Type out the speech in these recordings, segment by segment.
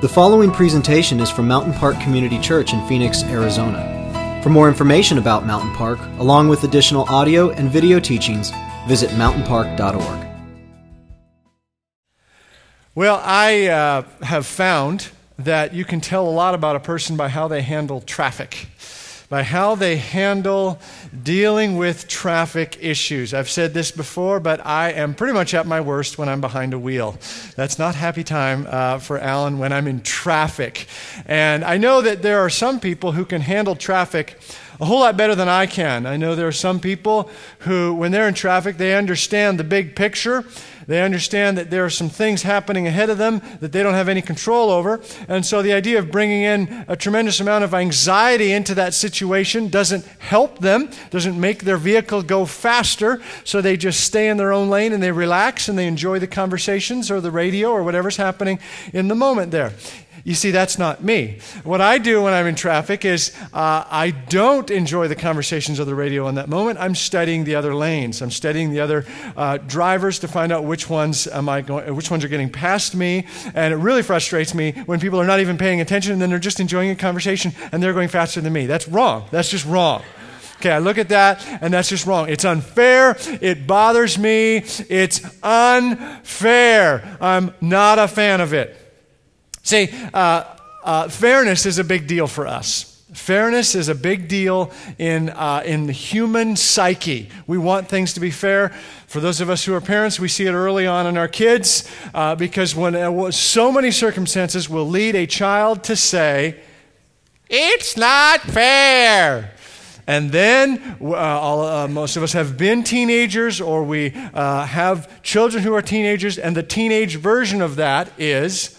The following presentation is from Mountain Park Community Church in Phoenix, Arizona. For more information about Mountain Park, along with additional audio and video teachings, visit mountainpark.org. Well, I uh, have found that you can tell a lot about a person by how they handle traffic by how they handle dealing with traffic issues. I've said this before, but I am pretty much at my worst when I'm behind a wheel. That's not happy time uh, for Alan when I'm in traffic. And I know that there are some people who can handle traffic a whole lot better than I can. I know there are some people who, when they're in traffic, they understand the big picture. They understand that there are some things happening ahead of them that they don't have any control over. And so the idea of bringing in a tremendous amount of anxiety into that situation doesn't help them, doesn't make their vehicle go faster. So they just stay in their own lane and they relax and they enjoy the conversations or the radio or whatever's happening in the moment there. You see, that's not me. What I do when I'm in traffic is uh, I don't enjoy the conversations of the radio in that moment. I'm studying the other lanes. I'm studying the other uh, drivers to find out which ones am I going, which ones are getting past me. And it really frustrates me when people are not even paying attention and then they're just enjoying a conversation and they're going faster than me. That's wrong. That's just wrong. Okay, I look at that and that's just wrong. It's unfair. It bothers me. It's unfair. I'm not a fan of it. See, uh, uh, fairness is a big deal for us. Fairness is a big deal in, uh, in the human psyche. We want things to be fair. For those of us who are parents, we see it early on in our kids uh, because when uh, so many circumstances will lead a child to say, It's not fair. And then uh, all, uh, most of us have been teenagers or we uh, have children who are teenagers, and the teenage version of that is,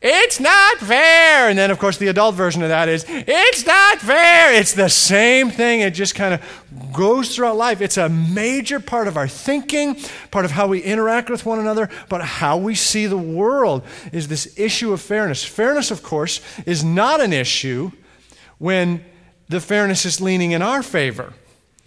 it's not fair. And then, of course, the adult version of that is, it's not fair. It's the same thing. It just kind of goes throughout life. It's a major part of our thinking, part of how we interact with one another, but how we see the world is this issue of fairness. Fairness, of course, is not an issue when the fairness is leaning in our favor.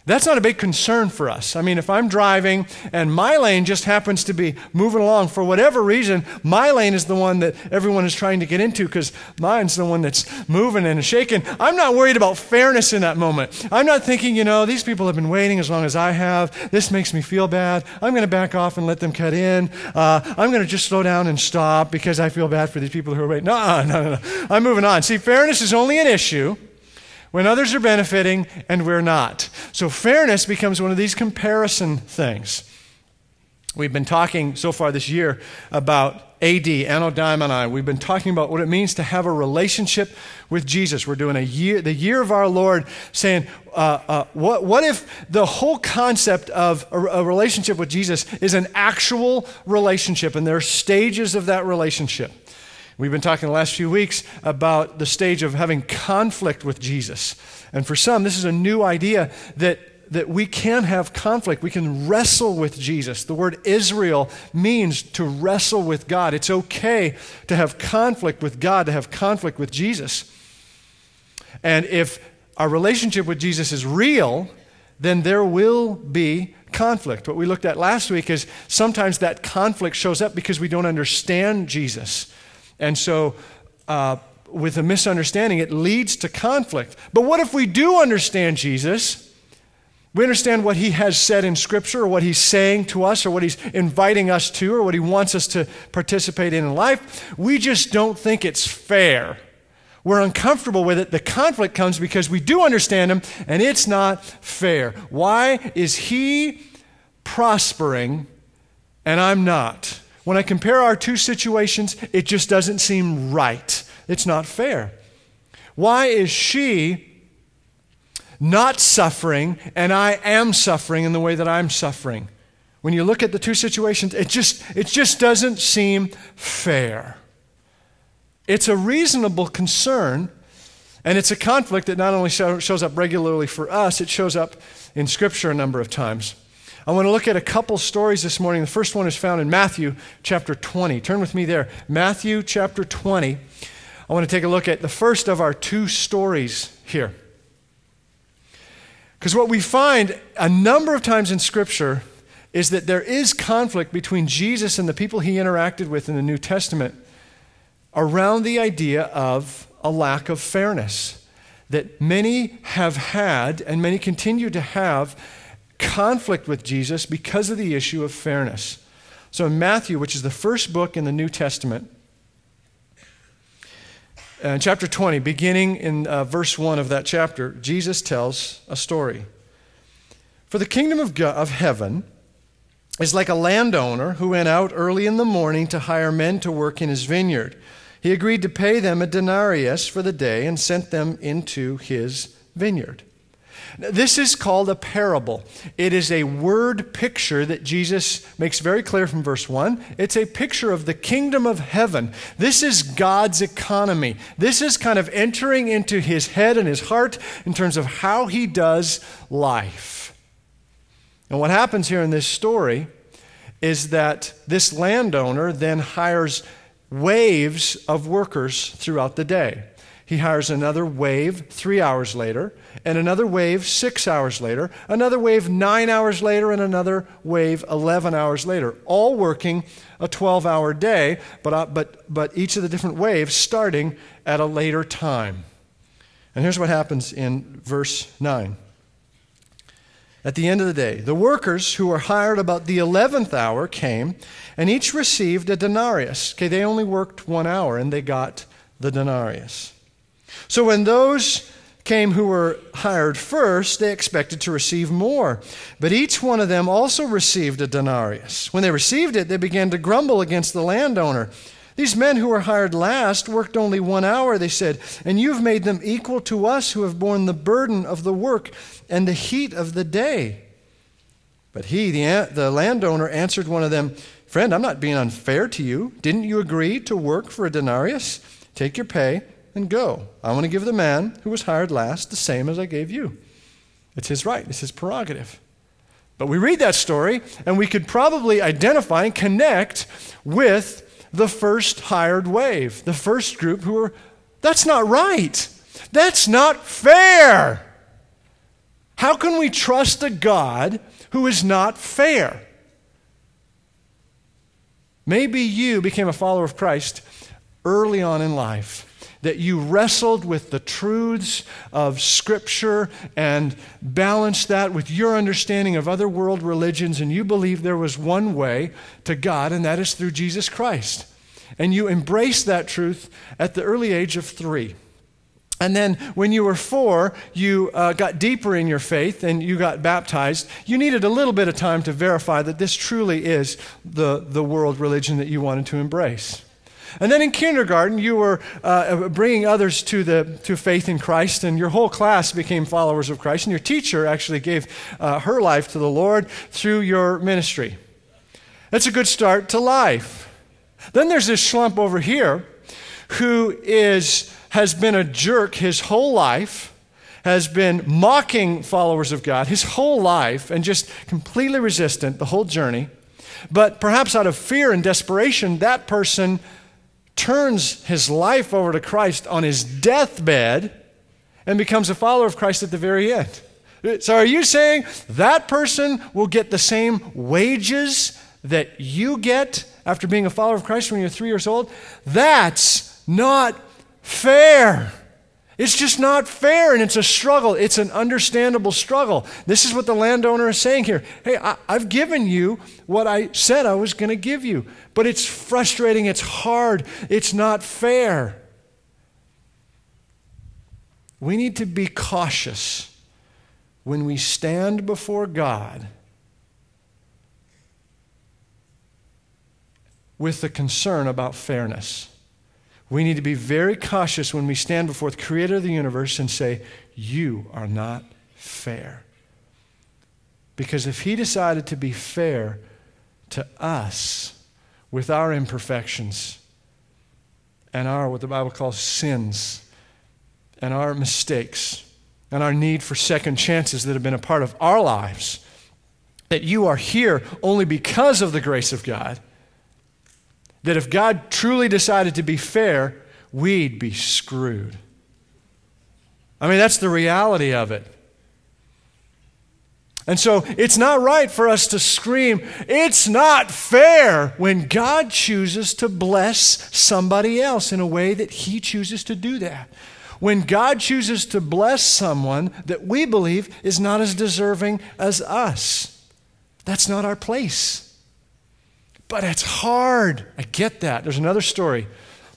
That's not a big concern for us. I mean, if I'm driving and my lane just happens to be moving along for whatever reason, my lane is the one that everyone is trying to get into because mine's the one that's moving and shaking. I'm not worried about fairness in that moment. I'm not thinking, you know, these people have been waiting as long as I have. This makes me feel bad. I'm going to back off and let them cut in. Uh, I'm going to just slow down and stop because I feel bad for these people who are waiting. No, no, no, no. I'm moving on. See, fairness is only an issue when others are benefiting and we're not. So fairness becomes one of these comparison things. We've been talking so far this year about AD, Anno Domini. We've been talking about what it means to have a relationship with Jesus. We're doing a year, the year of our Lord, saying, uh, uh, what, what if the whole concept of a, a relationship with Jesus is an actual relationship, and there are stages of that relationship? We've been talking the last few weeks about the stage of having conflict with Jesus. And for some, this is a new idea that, that we can have conflict. We can wrestle with Jesus. The word Israel means to wrestle with God. It's okay to have conflict with God, to have conflict with Jesus. And if our relationship with Jesus is real, then there will be conflict. What we looked at last week is sometimes that conflict shows up because we don't understand Jesus. And so, uh, with a misunderstanding, it leads to conflict. But what if we do understand Jesus? We understand what he has said in Scripture, or what he's saying to us, or what he's inviting us to, or what he wants us to participate in in life. We just don't think it's fair. We're uncomfortable with it. The conflict comes because we do understand him, and it's not fair. Why is he prospering and I'm not? When I compare our two situations, it just doesn't seem right. It's not fair. Why is she not suffering and I am suffering in the way that I'm suffering? When you look at the two situations, it just, it just doesn't seem fair. It's a reasonable concern, and it's a conflict that not only shows up regularly for us, it shows up in Scripture a number of times. I want to look at a couple stories this morning. The first one is found in Matthew chapter 20. Turn with me there. Matthew chapter 20. I want to take a look at the first of our two stories here. Because what we find a number of times in Scripture is that there is conflict between Jesus and the people he interacted with in the New Testament. around the idea of a lack of fairness. That many have had and many continue to have conflict with Jesus because of the issue of fairness. So in Matthew, which is the first book in the New Testament, uh, chapter 20, beginning in uh, verse 1 of that chapter, Jesus tells a story. For the kingdom of, God, of heaven is like a landowner who went out early in the morning to hire men to work in his vineyard. He agreed to pay them a denarius for the day and sent them into his vineyard. This is called a parable. It is a word picture that Jesus makes very clear from verse 1. It's a picture of the kingdom of heaven. This is God's economy. This is kind of entering into his head and his heart in terms of how he does life. And what happens here in this story is that this landowner then hires waves of workers throughout the day. He hires another wave three hours later, and another wave six hours later, another wave nine hours later, and another wave 11 hours later, all working a 12 hour day, but, uh, but, but each of the different waves starting at a later time. And here's what happens in verse 9. At the end of the day, the workers who were hired about the 11th hour came, and each received a denarius. Okay, they only worked one hour, and they got the denarius. So when those came who were hired first, they expected to receive more. But each one of them also received a denarius. When they received it, they began to grumble against the landowner. These men who were hired last worked only one hour, they said, and you've made them equal to us who have borne the burden of the work and the heat of the day. But he, the, the landowner, answered one of them, Friend, I'm not being unfair to you. Didn't you agree to work for a denarius? Take your pay and go. I want to give the man who was hired last the same as I gave you. It's his right, it's his prerogative. But we read that story, and we could probably identify and connect with the first hired wave, the first group who were, that's not right. That's not fair. How can we trust a God who is not fair? Maybe you became a follower of Christ early on in life that you wrestled with the truths of Scripture and balanced that with your understanding of other world religions, and you believed there was one way to God, and that is through Jesus Christ. And you embraced that truth at the early age of three. And then when you were four, you uh, got deeper in your faith and you got baptized. You needed a little bit of time to verify that this truly is the, the world religion that you wanted to embrace. And then in kindergarten, you were uh, bringing others to, the, to faith in Christ, and your whole class became followers of Christ. And your teacher actually gave uh, her life to the Lord through your ministry. That's a good start to life. Then there's this schlump over here who is, has been a jerk his whole life, has been mocking followers of God his whole life, and just completely resistant the whole journey. But perhaps out of fear and desperation, that person turns his life over to Christ on his deathbed and becomes a follower of Christ at the very end. So, are you saying that person will get the same wages that you get after being a follower of Christ when you're three years old? That's not fair. It's just not fair, and it's a struggle. It's an understandable struggle. This is what the landowner is saying here. Hey, I, have given you what I said I was going to give you, but it's frustrating, it's hard, it's not fair. We need to be cautious when we stand before God with the concern about fairness. We need to be very cautious when we stand before the creator of the universe and say, You are not fair. Because if he decided to be fair to us with our imperfections and our, what the Bible calls sins, and our mistakes, and our need for second chances that have been a part of our lives, that you are here only because of the grace of God that if God truly decided to be fair, we'd be screwed. I mean, that's the reality of it. And so it's not right for us to scream, it's not fair when God chooses to bless somebody else in a way that He chooses to do that. When God chooses to bless someone that we believe is not as deserving as us, that's not our place. But it's hard. I get that. There's another story,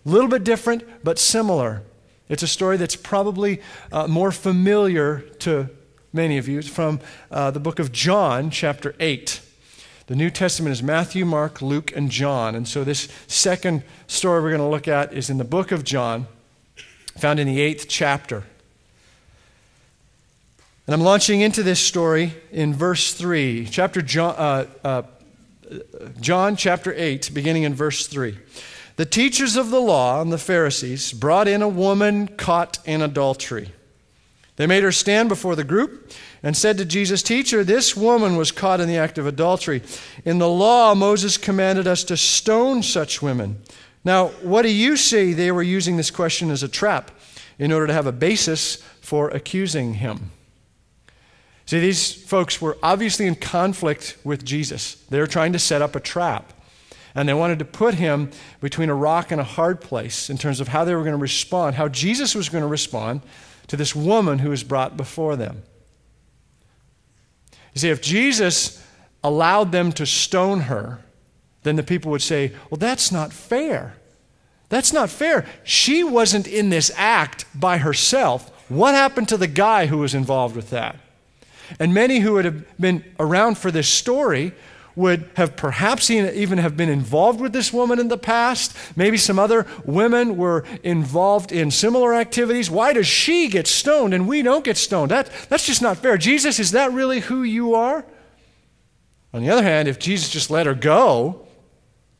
a little bit different, but similar. It's a story that's probably uh, more familiar to many of you. It's from uh, the book of John, chapter 8. The New Testament is Matthew, Mark, Luke, and John. And so this second story we're going to look at is in the book of John, found in the eighth chapter. And I'm launching into this story in verse 3, chapter John, uh, uh, John chapter 8, beginning in verse 3. The teachers of the law and the Pharisees brought in a woman caught in adultery. They made her stand before the group and said to Jesus, Teacher, this woman was caught in the act of adultery. In the law, Moses commanded us to stone such women. Now, what do you say they were using this question as a trap in order to have a basis for accusing him? See, these folks were obviously in conflict with Jesus. They were trying to set up a trap. And they wanted to put him between a rock and a hard place in terms of how they were going to respond, how Jesus was going to respond to this woman who was brought before them. You see, if Jesus allowed them to stone her, then the people would say, Well, that's not fair. That's not fair. She wasn't in this act by herself. What happened to the guy who was involved with that? And many who would have been around for this story would have perhaps even have been involved with this woman in the past. Maybe some other women were involved in similar activities. Why does she get stoned and we don't get stoned? That, that's just not fair. Jesus, is that really who you are? On the other hand, if Jesus just let her go,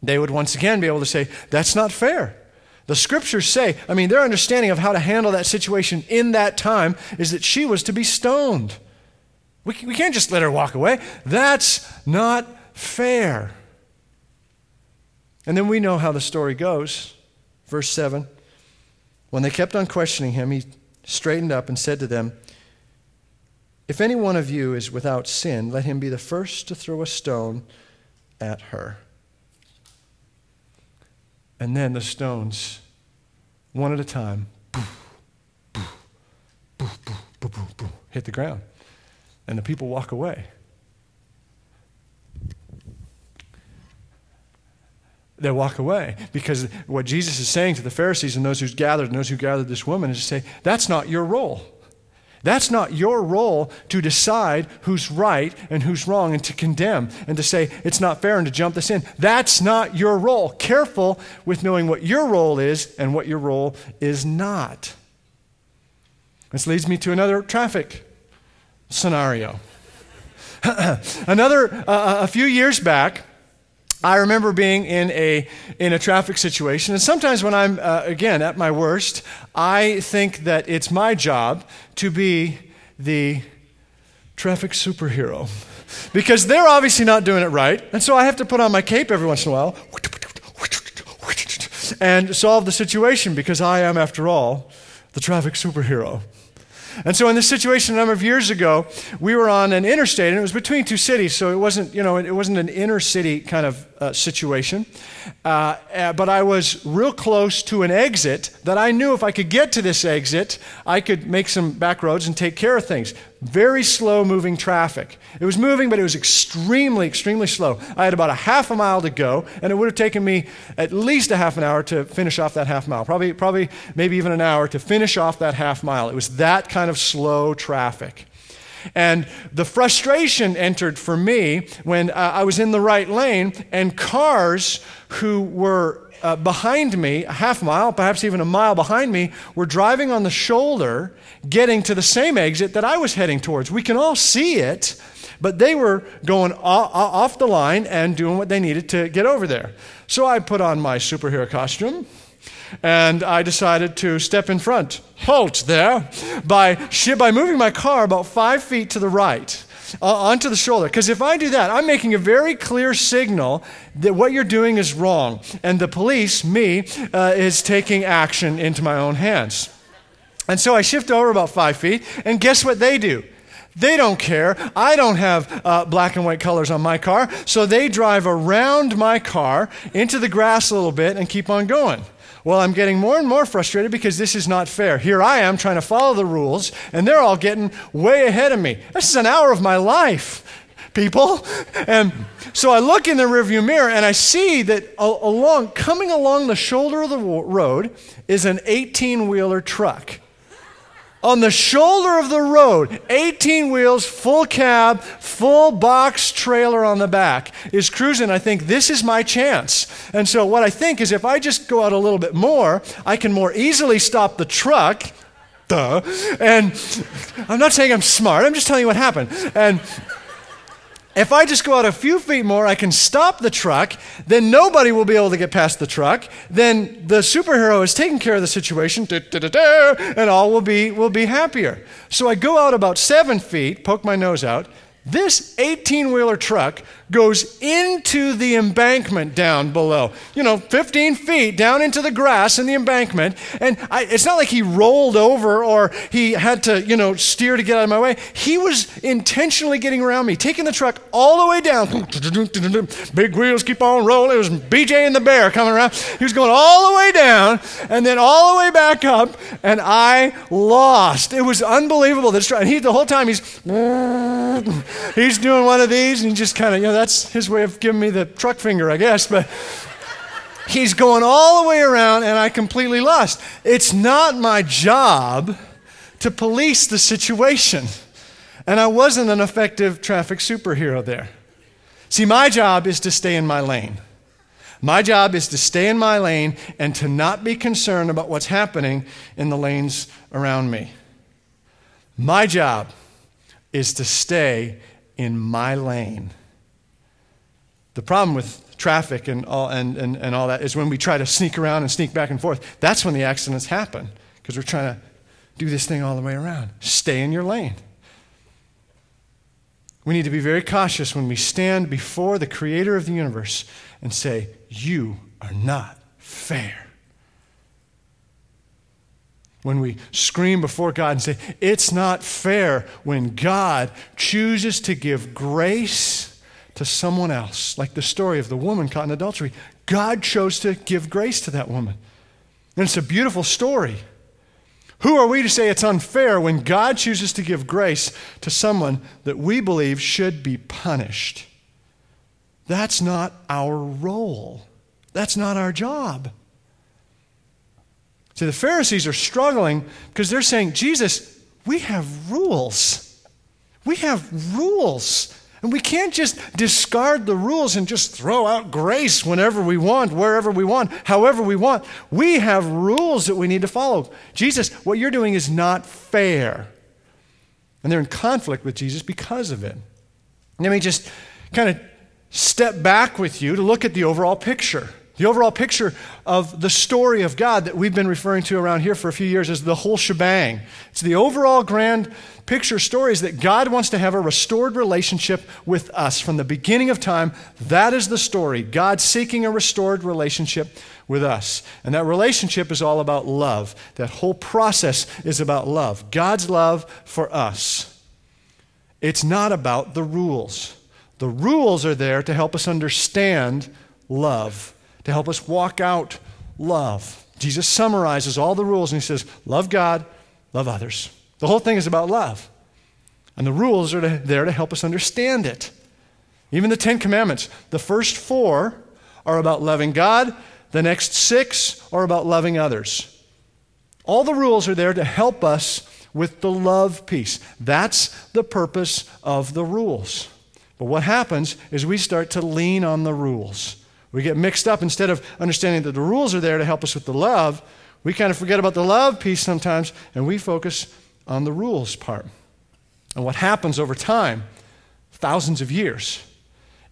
they would once again be able to say, that's not fair. The scriptures say, I mean, their understanding of how to handle that situation in that time is that she was to be stoned. We, we can't just let her walk away. That's not fair. And then we know how the story goes. Verse 7 When they kept on questioning him, he straightened up and said to them, If any one of you is without sin, let him be the first to throw a stone at her. And then the stones, one at a time, hit the ground. And the people walk away. they walk away because what Jesus is saying to the Pharisees and those who's gathered and those who gathered this woman is to say, that's not your role. That's not your role to decide who's right and who's wrong and to condemn and to say it's not fair and to jump this in. That's not your role. Careful with knowing what your role is and what your role is not. This leads me to another traffic scenario. another, uh, a few years back, I remember being in a, in a traffic situation, and sometimes when I'm, uh, again, at my worst, I think that it's my job to be the traffic superhero. Because they're obviously not doing it right, and so I have to put on my cape every once in a while and solve the situation because I am, after all, the traffic superhero. And so in this situation a number of years ago, we were on an interstate, and it was between two cities, so it wasn't, you know, it wasn't an inner city kind of uh, situation. Uh, uh, but I was real close to an exit that I knew if I could get to this exit, I could make some back roads and take care of things. Very slow moving traffic. It was moving, but it was extremely, extremely slow. I had about a half a mile to go, and it would have taken me at least a half an hour to finish off that half mile. Probably, probably maybe even an hour to finish off that half mile. It was that kind of slow traffic. And the frustration entered for me when uh, I was in the right lane and cars who were uh, behind me, a half mile, perhaps even a mile behind me, were driving on the shoulder, getting to the same exit that I was heading towards. We can all see it, but they were going off the line and doing what they needed to get over there. So I put on my superhero costume and I decided to step in front, halt there, by, by moving my car about five feet to the right. Uh, onto the shoulder. Because if I do that, I'm making a very clear signal that what you're doing is wrong. And the police, me, uh, is taking action into my own hands. And so I shift over about five feet, and guess what they do? They don't care. I don't have uh, black and white colors on my car, so they drive around my car into the grass a little bit and keep on going. Well, I'm getting more and more frustrated because this is not fair. Here I am trying to follow the rules, and they're all getting way ahead of me. This is an hour of my life people. And so I look in the rearview mirror and I see that along, coming along the shoulder of the road is an 18 wheeler truck on the shoulder of the road, 18 wheels, full cab, full box trailer on the back, is cruising. I think this is my chance. And so, what I think is if I just go out a little bit more, I can more easily stop the truck. Duh. And I'm not saying I'm smart, I'm just telling you what happened. And if I just go out a few feet more, I can stop the truck. Then nobody will be able to get past the truck. Then the superhero is taking care of the situation, and all will be, will be happier. So I go out about seven feet, poke my nose out. This 18 wheeler truck goes into the embankment down below. You know, 15 feet down into the grass in the embankment. And I, it's not like he rolled over or he had to, you know, steer to get out of my way. He was intentionally getting around me, taking the truck all the way down. Big wheels keep on rolling. It was BJ and the bear coming around. He was going all the way down and then all the way back up. And I lost. It was unbelievable. This truck, and he, the whole time, he's, he's doing one of these and he just kind of, you know, that's his way of giving me the truck finger, I guess. But he's going all the way around, and I completely lost. It's not my job to police the situation. And I wasn't an effective traffic superhero there. See, my job is to stay in my lane. My job is to stay in my lane and to not be concerned about what's happening in the lanes around me. My job is to stay in my lane. The problem with traffic and all, and, and, and all that is when we try to sneak around and sneak back and forth, that's when the accidents happen because we're trying to do this thing all the way around. Stay in your lane. We need to be very cautious when we stand before the creator of the universe and say, You are not fair. When we scream before God and say, It's not fair when God chooses to give grace to someone else, like the story of the woman caught in adultery. God chose to give grace to that woman. And it's a beautiful story. Who are we to say it's unfair when God chooses to give grace to someone that we believe should be punished? That's not our role. That's not our job. See, the Pharisees are struggling because they're saying, Jesus, we have rules. We have rules. And we can't just discard the rules and just throw out grace whenever we want, wherever we want, however we want. We have rules that we need to follow. Jesus, what you're doing is not fair. And they're in conflict with Jesus because of it. Let me just kind of step back with you to look at the overall picture. The overall picture of the story of God that we've been referring to around here for a few years is the whole shebang. It's the overall grand picture story is that God wants to have a restored relationship with us from the beginning of time. That is the story. God seeking a restored relationship with us. And that relationship is all about love. That whole process is about love. God's love for us. It's not about the rules. The rules are there to help us understand love to help us walk out love. Jesus summarizes all the rules and he says, Love God, love others. The whole thing is about love. And the rules are to, there to help us understand it. Even the Ten Commandments, the first four are about loving God, the next six are about loving others. All the rules are there to help us with the love piece. That's the purpose of the rules. But what happens is we start to lean on the rules. We get mixed up. Instead of understanding that the rules are there to help us with the love, we kind of forget about the love piece sometimes and we focus on the rules part. And what happens over time, thousands of years,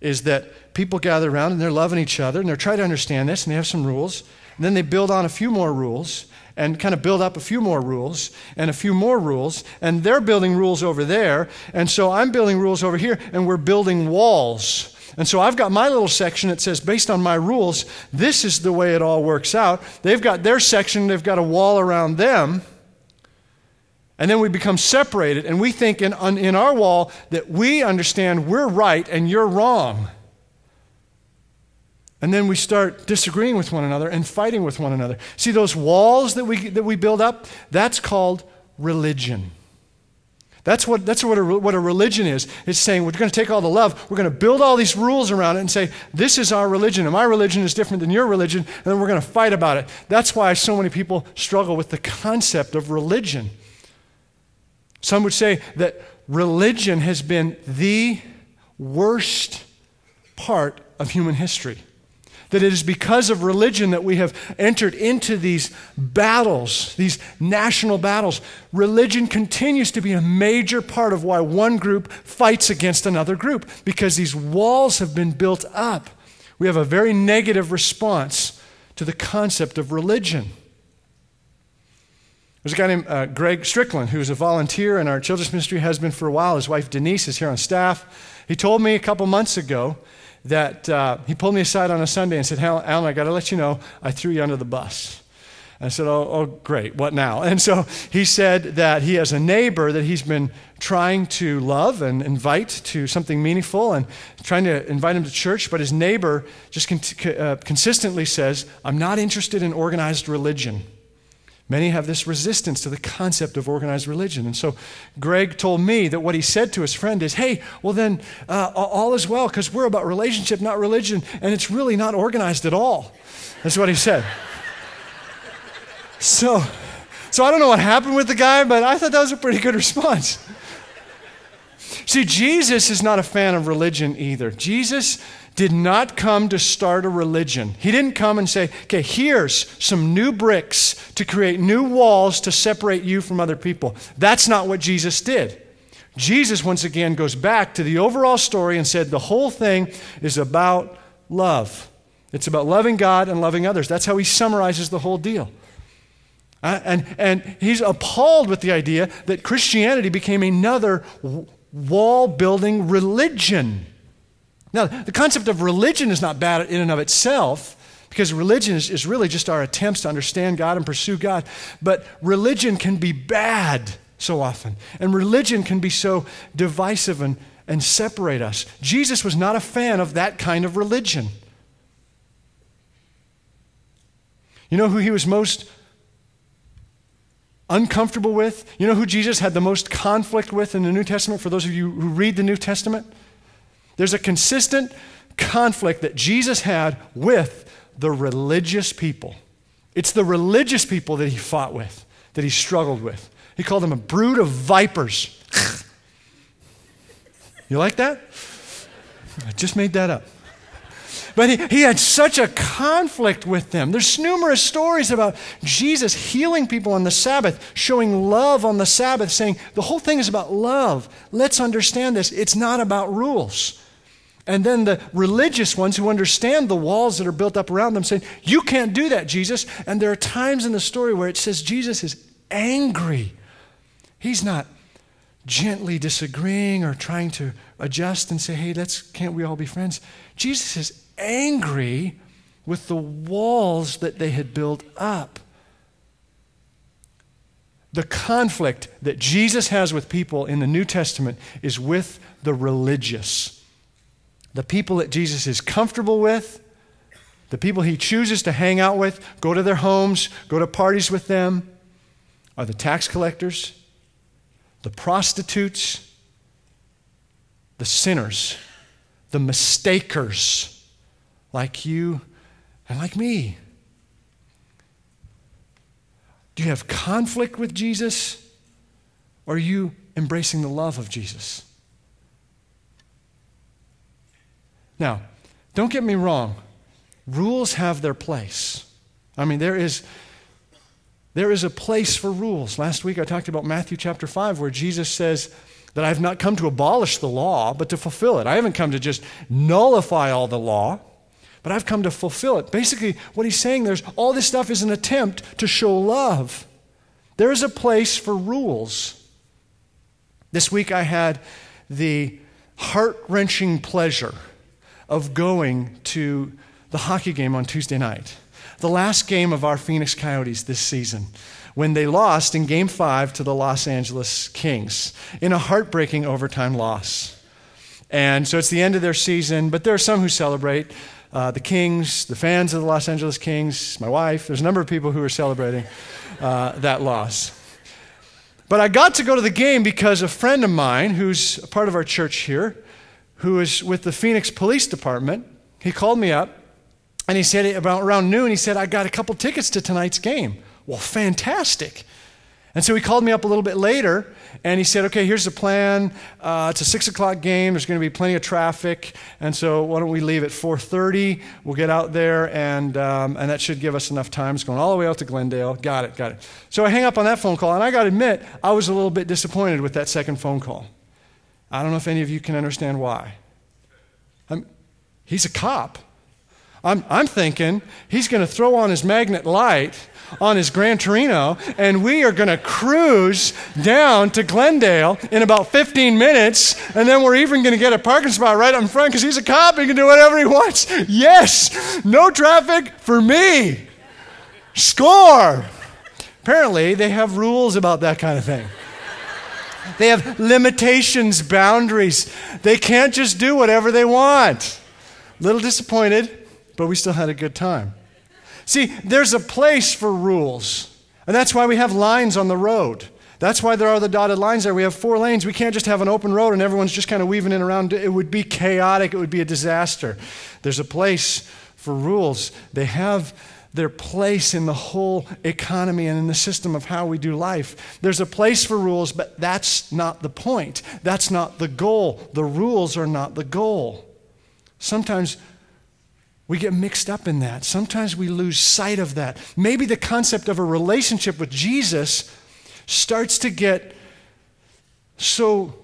is that people gather around and they're loving each other and they're trying to understand this and they have some rules. And then they build on a few more rules and kind of build up a few more rules and a few more rules. And they're building rules over there. And so I'm building rules over here and we're building walls and so I've got my little section that says, based on my rules, this is the way it all works out. They've got their section, they've got a wall around them. And then we become separated, and we think in, in our wall that we understand we're right and you're wrong. And then we start disagreeing with one another and fighting with one another. See, those walls that we, that we build up, that's called religion. That's what, that's what a, what a religion is. It's saying we're going to take all the love, we're going to build all these rules around it and say, this is our religion, and my religion is different than your religion, and then we're going to fight about it. That's why so many people struggle with the concept of religion. Some would say that religion has been the worst part of human history that it is because of religion that we have entered into these battles, these national battles. Religion continues to be a major part of why one group fights against another group, because these walls have been built up. We have a very negative response to the concept of religion. There's a guy named uh, Greg Strickland who's a volunteer in our children's ministry, has been for a while. His wife Denise is here on staff. He told me a couple months ago that uh, he pulled me aside on a Sunday and said, Alan, I got to let you know, I threw you under the bus. I said, oh, oh, great, what now? And so he said that he has a neighbor that he's been trying to love and invite to something meaningful and trying to invite him to church, but his neighbor just con- uh, consistently says, I'm not interested in organized religion. Many have this resistance to the concept of organized religion. And so Greg told me that what he said to his friend is, hey, well, then uh, all is well because we're about relationship, not religion, and it's really not organized at all. That's what he said. so, so I don't know what happened with the guy, but I thought that was a pretty good response. See, Jesus is not a fan of religion either. Jesus did not come to start a religion. He didn't come and say, okay, here's some new bricks to create new walls to separate you from other people. That's not what Jesus did. Jesus, once again, goes back to the overall story and said the whole thing is about love. It's about loving God and loving others. That's how he summarizes the whole deal. Uh, and, and he's appalled with the idea that Christianity became another wall building religion. Now, the concept of religion is not bad in and of itself, because religion is, is really just our attempts to understand God and pursue God. But religion can be bad so often, and religion can be so divisive and, and separate us. Jesus was not a fan of that kind of religion. You know who he was most uncomfortable with? You know who Jesus had the most conflict with in the New Testament, for those of you who read the New Testament? There's a consistent conflict that Jesus had with the religious people. It's the religious people that he fought with, that he struggled with. He called them a brood of vipers. you like that? I just made that up. But he, he had such a conflict with them. There's numerous stories about Jesus healing people on the Sabbath, showing love on the Sabbath, saying the whole thing is about love. Let's understand this. It's not about rules. And then the religious ones who understand the walls that are built up around them saying, You can't do that, Jesus. And there are times in the story where it says Jesus is angry. He's not gently disagreeing or trying to adjust and say, Hey, let's, can't we all be friends? Jesus is angry with the walls that they had built up. The conflict that Jesus has with people in the New Testament is with the religious the people that Jesus is comfortable with, the people he chooses to hang out with, go to their homes, go to parties with them, are the tax collectors, the prostitutes, the sinners, the mistakers, like you and like me. Do you have conflict with Jesus? Or are you embracing the love of Jesus? Now, don't get me wrong, rules have their place. I mean, there is, there is a place for rules. Last week I talked about Matthew chapter 5, where Jesus says that I have not come to abolish the law, but to fulfill it. I haven't come to just nullify all the law, but I've come to fulfill it. Basically, what he's saying there's all this stuff is an attempt to show love. There is a place for rules. This week I had the heart wrenching pleasure of going to the hockey game on Tuesday night. the last game of our Phoenix Coyotes this season when they lost in game five to the Los Angeles Kings in a heartbreaking overtime loss. And so it's the end of their season, but there are some who celebrate. Uh, the Kings, the fans of the Los Angeles Kings, my wife, there's a number of people who are celebrating uh, that loss. But I got to go to the game because a friend of mine, who's a part of our church here, who is with the Phoenix Police Department, he called me up and he said, about around noon, he said, I got a couple tickets to tonight's game. Well, fantastic. And so he called me up a little bit later and he said, okay, here's the plan. Uh, it's a six o'clock game. There's going to be plenty of traffic. And so why don't we leave at 4.30? We'll get out there and, um, and that should give us enough time. It's going all the way out to Glendale. Got it, got it. So I hang up on that phone call and I got to admit, I was a little bit disappointed with that second phone call. I don't know if any of you can understand why. I'm, he's a cop. I'm, I'm thinking he's going to throw on his magnet light on his Gran Torino, and we are going to cruise down to Glendale in about 15 minutes, and then we're even going to get a parking spot right up in front because he's a cop. He can do whatever he wants. Yes, no traffic for me. Score. Apparently, they have rules about that kind of thing. They have limitations, boundaries. They can't just do whatever they want. Little disappointed, but we still had a good time. See, there's a place for rules, and that's why we have lines on the road. That's why there are the dotted lines there. We have four lanes. We can't just have an open road and everyone's just kind of weaving in around. It would be chaotic, it would be a disaster. There's a place for rules. They have their place in the whole economy and in the system of how we do life. There's a place for rules, but that's not the point. That's not the goal. The rules are not the goal. Sometimes we get mixed up in that. Sometimes we lose sight of that. Maybe the concept of a relationship with Jesus starts to get so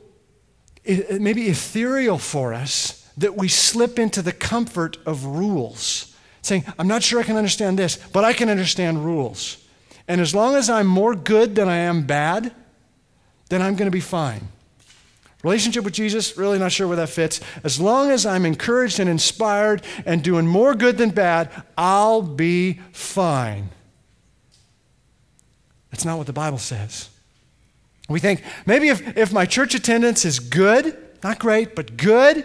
maybe ethereal for us that we slip into the comfort of rules. Saying, I'm not sure I can understand this, but I can understand rules. And as long as I'm more good than I am bad, then I'm going to be fine. Relationship with Jesus, really not sure where that fits. As long as I'm encouraged and inspired and doing more good than bad, I'll be fine. That's not what the Bible says. We think maybe if, if my church attendance is good, not great, but good,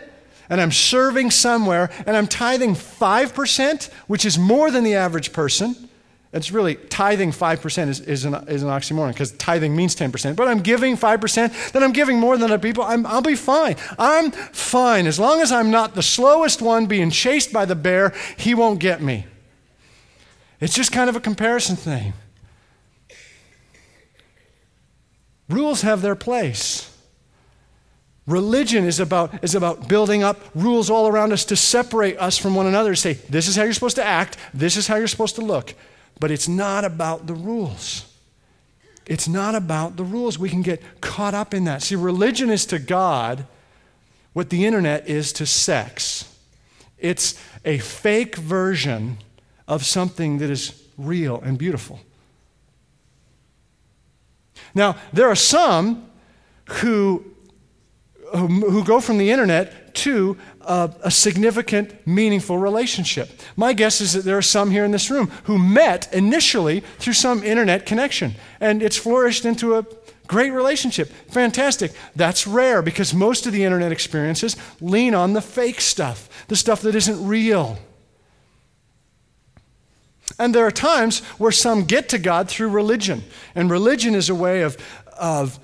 and I'm serving somewhere and I'm tithing 5%, which is more than the average person, it's really tithing 5% is, is, an, is an oxymoron because tithing means 10%. But I'm giving 5%, then I'm giving more than other people. I'm, I'll be fine. I'm fine. As long as I'm not the slowest one being chased by the bear, he won't get me. It's just kind of a comparison thing. Rules have their place. Religion is about, is about building up rules all around us to separate us from one another. Say, this is how you're supposed to act, this is how you're supposed to look. But it's not about the rules. It's not about the rules. We can get caught up in that. See, religion is to God what the internet is to sex. It's a fake version of something that is real and beautiful. Now, there are some who, who, go from the internet to a, a, significant, meaningful relationship. My guess is that there are some here in this room who met initially through some internet connection, and it's flourished into a great relationship. Fantastic. That's rare because most of the internet experiences lean on the fake stuff, the stuff that isn't real. And there are times where some get to God through religion, and religion is a way of, of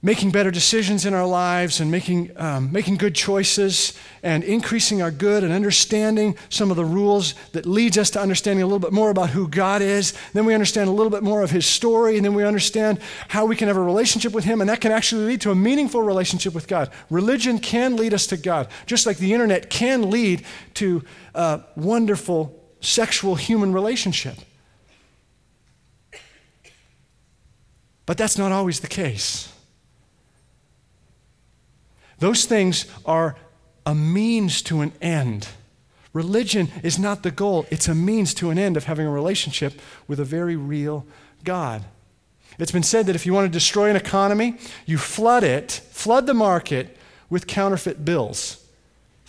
making better decisions in our lives and making, um, making good choices and increasing our good and understanding some of the rules that leads us to understanding a little bit more about who God is. Then we understand a little bit more of his story, and then we understand how we can have a relationship with him, and that can actually lead to a meaningful relationship with God. Religion can lead us to God, just like the internet can lead to a wonderful sexual human relationship. But that's not always the case. Those things are a means to an end. Religion is not the goal, it's a means to an end of having a relationship with a very real God. It's been said that if you want to destroy an economy, you flood it, flood the market with counterfeit bills.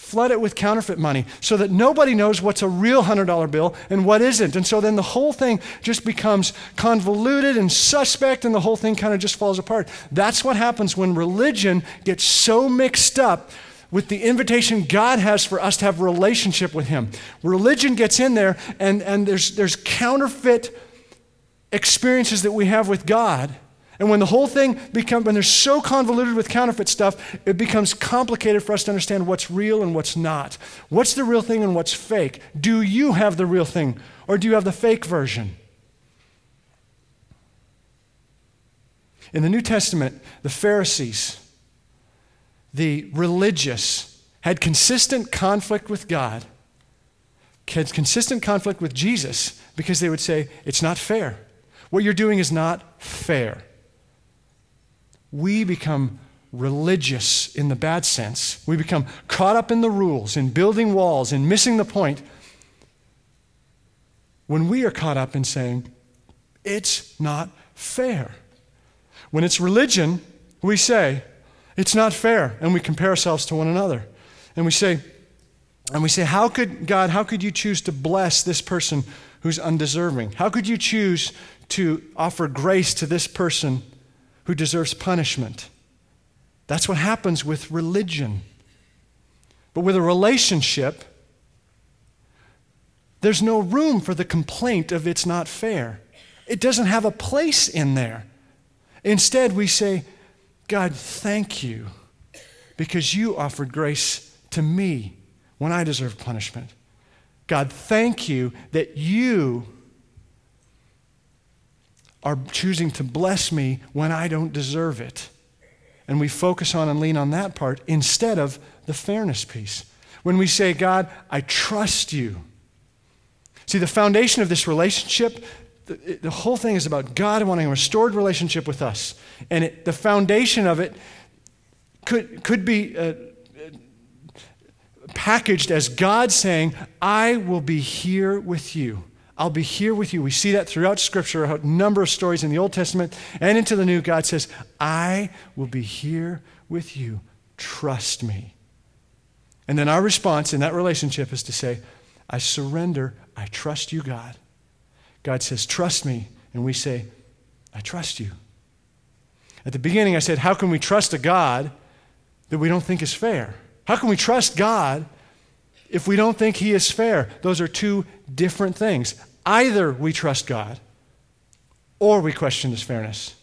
Flood it with counterfeit money so that nobody knows what's a real $100 bill and what isn't. And so then the whole thing just becomes convoluted and suspect, and the whole thing kind of just falls apart. That's what happens when religion gets so mixed up with the invitation God has for us to have relationship with Him. Religion gets in there, and, and there's, there's counterfeit experiences that we have with God and when the whole thing becomes, when they're so convoluted with counterfeit stuff, it becomes complicated for us to understand what's real and what's not. What's the real thing and what's fake? Do you have the real thing or do you have the fake version? In the New Testament, the Pharisees, the religious, had consistent conflict with God, had consistent conflict with Jesus because they would say, It's not fair. What you're doing is not fair we become religious in the bad sense. We become caught up in the rules, in building walls, in missing the point. When we are caught up in saying, it's not fair. When it's religion, we say, it's not fair, and we compare ourselves to one another. And we say, and we say, how could God, how could you choose to bless this person who's undeserving? How could you choose to offer grace to this person who deserves punishment. That's what happens with religion. But with a relationship, there's no room for the complaint of it's not fair. It doesn't have a place in there. Instead, we say, God, thank you because you offered grace to me when I deserved punishment. God, thank you that you are choosing to bless me when I don't deserve it. And we focus on and lean on that part instead of the fairness piece. When we say, God, I trust you. See, the foundation of this relationship, the, the whole thing is about God wanting a restored relationship with us. And it, the foundation of it could, could be uh, packaged as God saying, I will be here with you. I'll be here with you. We see that throughout Scripture, a number of stories in the Old Testament and into the New. God says, I will be here with you. Trust me. And then our response in that relationship is to say, I surrender. I trust you, God. God says, Trust me. And we say, I trust you. At the beginning, I said, How can we trust a God that we don't think is fair? How can we trust God if we don't think He is fair? Those are two different things. Either we trust God or we question his fairness.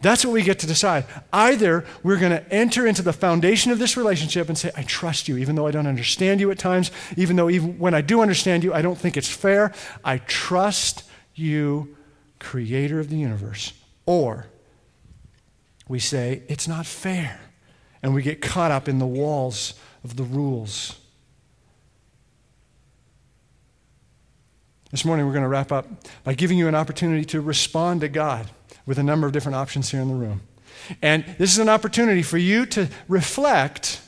That's what we get to decide. Either we're going to enter into the foundation of this relationship and say, I trust you, even though I don't understand you at times, even though even when I do understand you, I don't think it's fair. I trust you, creator of the universe. Or we say, it's not fair. And we get caught up in the walls of the rules This morning, we're going to wrap up by giving you an opportunity to respond to God with a number of different options here in the room. And this is an opportunity for you to reflect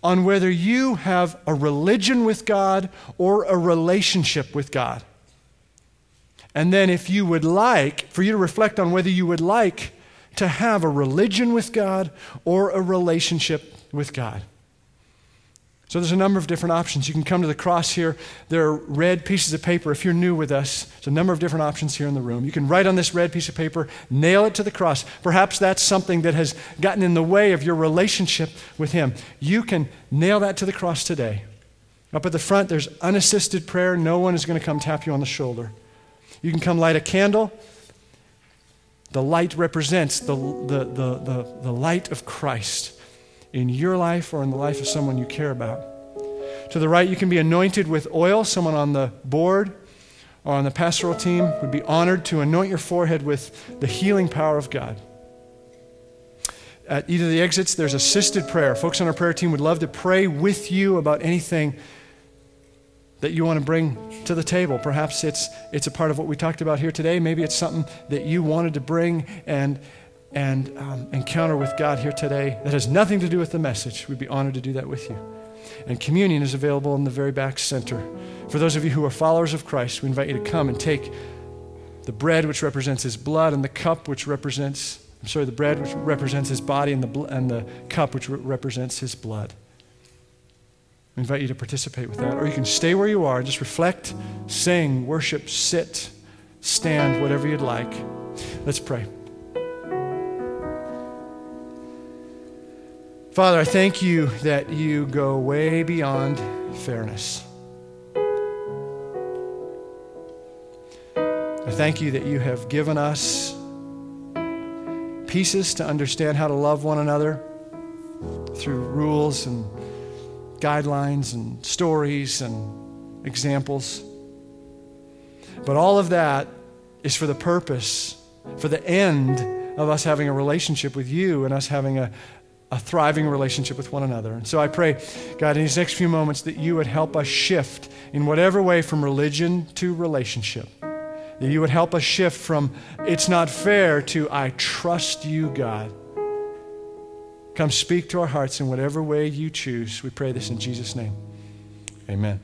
on whether you have a religion with God or a relationship with God. And then, if you would like, for you to reflect on whether you would like to have a religion with God or a relationship with God. So there's a number of different options. You can come to the cross here. There are red pieces of paper. If you're new with us, there's a number of different options here in the room. You can write on this red piece of paper, nail it to the cross. Perhaps that's something that has gotten in the way of your relationship with Him. You can nail that to the cross today. Up at the front, there's unassisted prayer. No one is going to come tap you on the shoulder. You can come light a candle. The light represents the, the, the, the, the light of Christ in your life or in the life of someone you care about. To the right, you can be anointed with oil. Someone on the board or on the pastoral team would be honored to anoint your forehead with the healing power of God. At either of the exits, there's assisted prayer. Folks on our prayer team would love to pray with you about anything that you want to bring to the table. Perhaps it's, it's a part of what we talked about here today. Maybe it's something that you wanted to bring and and um, encounter with God here today that has nothing to do with the message, we'd be honored to do that with you. And communion is available in the very back center. For those of you who are followers of Christ, we invite you to come and take the bread, which represents his blood, and the cup, which represents, I'm sorry, the bread, which represents his body, and the, and the cup, which re- represents his blood. I invite you to participate with that. Or you can stay where you are, just reflect, sing, worship, sit, stand, whatever you'd like. Let's pray. Father, I thank you that you go way beyond fairness. I thank you that you have given us pieces to understand how to love one another through rules and guidelines and stories and examples. But all of that is for the purpose, for the end of us having a relationship with you and us having a, a thriving relationship with one another. And so I pray, God, in these next few moments, that you would help us shift in whatever way from religion to relationship. That you would help us shift from it's not fair to I trust you, God. Come speak to our hearts in whatever way you choose. We pray this in Jesus' name. Amen.